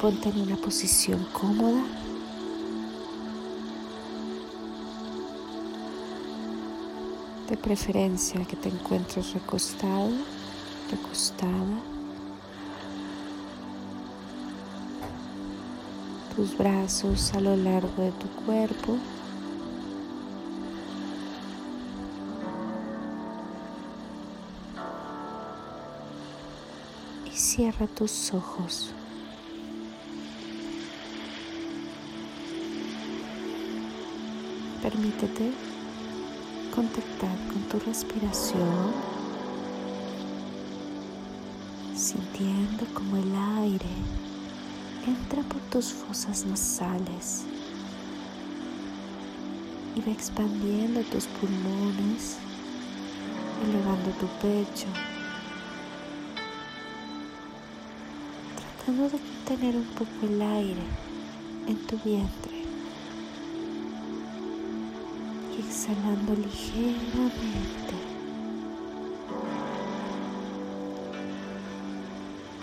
ponte en una posición cómoda. De preferencia que te encuentres recostado, recostada. Tus brazos a lo largo de tu cuerpo. Y cierra tus ojos. Permítete contactar con tu respiración, sintiendo como el aire entra por tus fosas nasales y va expandiendo tus pulmones, elevando tu pecho, tratando de contener un poco el aire en tu vientre. Exhalando ligeramente.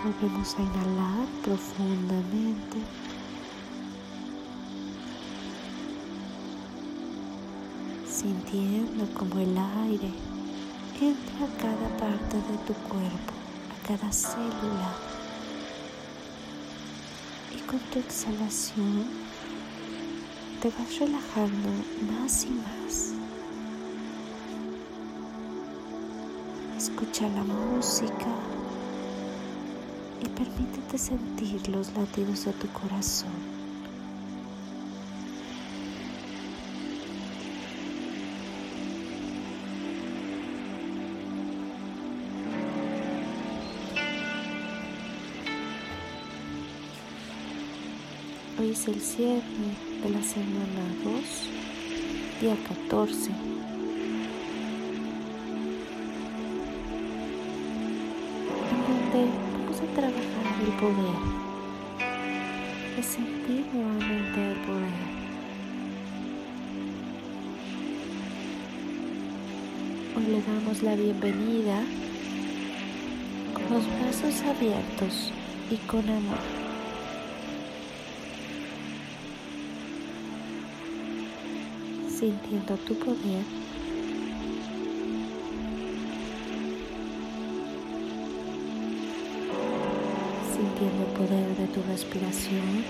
Volvemos a inhalar profundamente. Sintiendo como el aire entra a cada parte de tu cuerpo, a cada célula. Y con tu exhalación te vas relajando más y más. Escucha la música y permítete sentir los latidos de tu corazón. Hoy es el cierre de la semana 2, día 14. En donde vamos a trabajar el poder, de sentir nuevamente el poder. Hoy le damos la bienvenida con los brazos abiertos y con amor. Sintiendo tu poder. Sintiendo el poder de tu respiración.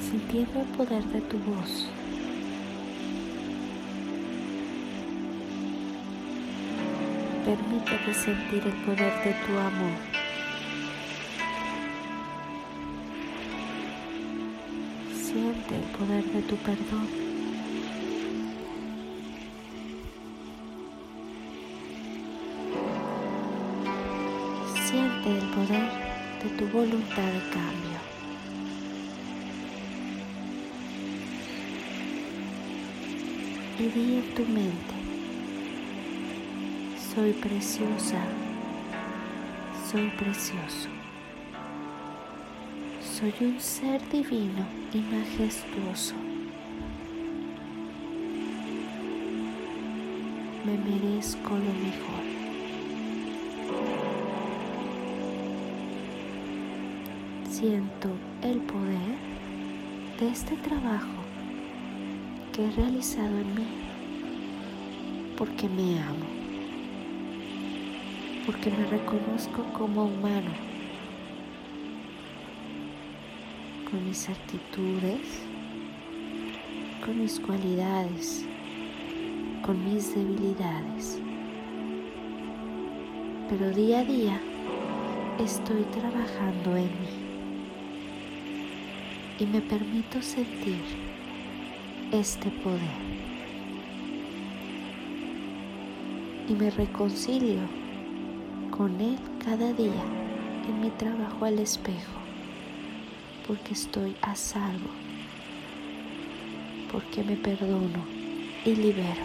Sintiendo el poder de tu voz. Permítete sentir el poder de tu amor. Siente el poder de tu perdón. Siente el poder de tu voluntad de cambio. Y di en tu mente, soy preciosa, soy precioso. Soy un ser divino y majestuoso. Me merezco lo mejor. Siento el poder de este trabajo que he realizado en mí porque me amo, porque me reconozco como humano con mis actitudes, con mis cualidades, con mis debilidades. Pero día a día estoy trabajando en mí y me permito sentir este poder. Y me reconcilio con él cada día en mi trabajo al espejo porque estoy a salvo, porque me perdono y libero.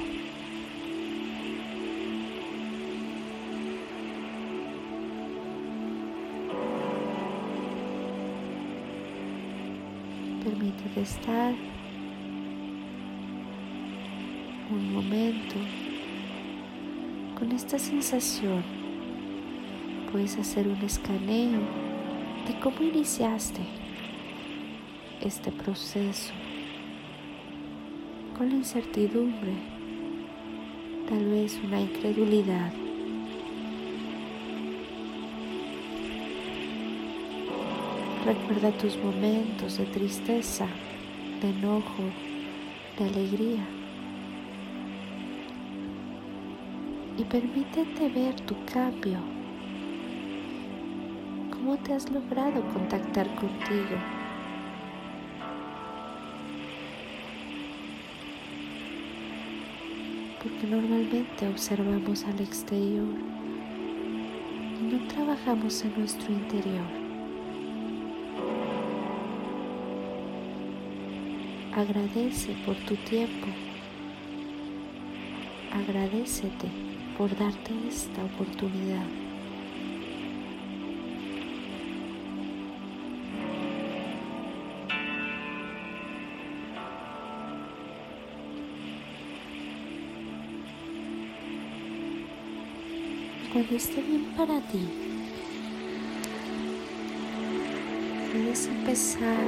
Permítete estar un momento con esta sensación puedes hacer un escaneo de cómo iniciaste este proceso con la incertidumbre, tal vez una incredulidad. Recuerda tus momentos de tristeza, de enojo, de alegría. Y permítete ver tu cambio. ¿Cómo te has logrado contactar contigo? Porque normalmente observamos al exterior y no trabajamos en nuestro interior. Agradece por tu tiempo. Agradecete por darte esta oportunidad. Cuando esté bien para ti, puedes empezar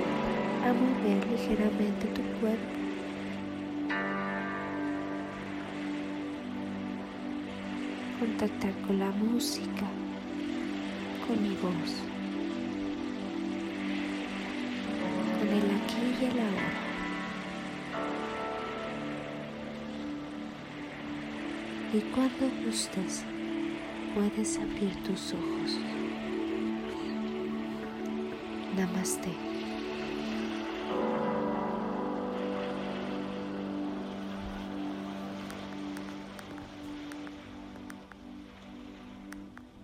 a mover ligeramente tu cuerpo. Contactar con la música, con mi voz, con el aquí y el ahora. Y cuando gustes, puedes abrir tus ojos. Namaste.